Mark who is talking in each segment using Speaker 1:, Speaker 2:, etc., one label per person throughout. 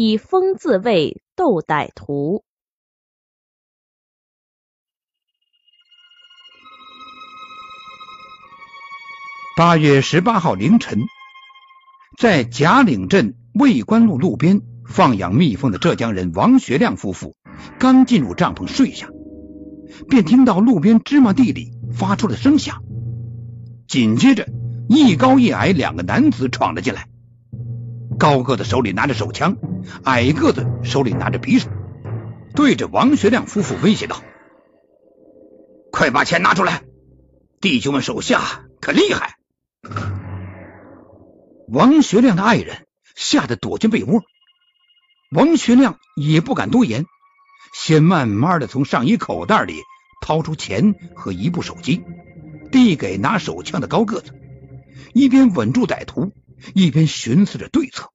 Speaker 1: 以风自卫斗歹徒。
Speaker 2: 八月十八号凌晨，在贾岭镇魏官路路边放养蜜蜂的浙江人王学亮夫妇刚进入帐篷睡下，便听到路边芝麻地里发出了声响，紧接着一高一矮两个男子闯了进来，高个子手里拿着手枪，矮个子手里拿着匕首，对着王学亮夫妇威胁道：“快把钱拿出来，弟兄们手下可厉害！”王学亮的爱人吓得躲进被窝，王学亮也不敢多言，先慢慢的从上衣口袋里掏出钱和一部手机，递给拿手枪的高个子，一边稳住歹徒，一边寻思着对策。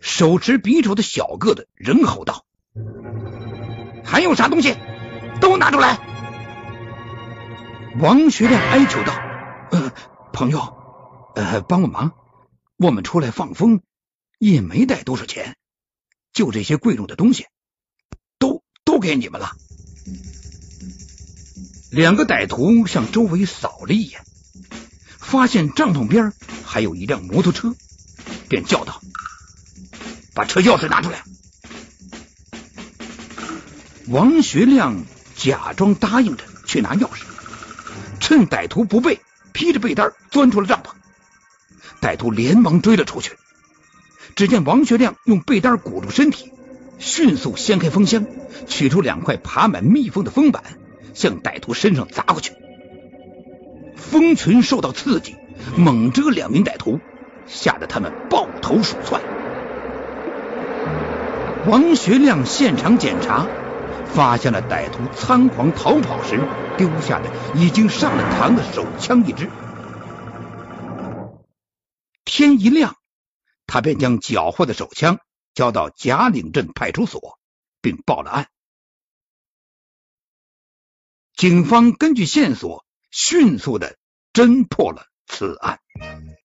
Speaker 2: 手持匕首的小个子仍吼道：“还有啥东西，都拿出来！”王学亮哀求道：“呃，朋友，呃，帮个忙，我们出来放风，也没带多少钱，就这些贵重的东西，都都给你们了。”两个歹徒向周围扫了一眼，发现帐篷边还有一辆摩托车，便叫道：“把车钥匙拿出来！”王学亮假装答应着去拿钥匙。趁歹徒不备，披着被单钻出了帐篷。歹徒连忙追了出去。只见王学亮用被单裹住身体，迅速掀开风箱，取出两块爬满蜜蜂的封板，向歹徒身上砸过去。蜂群受到刺激，猛蛰两名歹徒，吓得他们抱头鼠窜。王学亮现场检查。发现了歹徒仓皇逃跑时丢下的已经上了膛的手枪一支。天一亮，他便将缴获的手枪交到贾岭镇派出所，并报了案。警方根据线索，迅速的侦破了此案。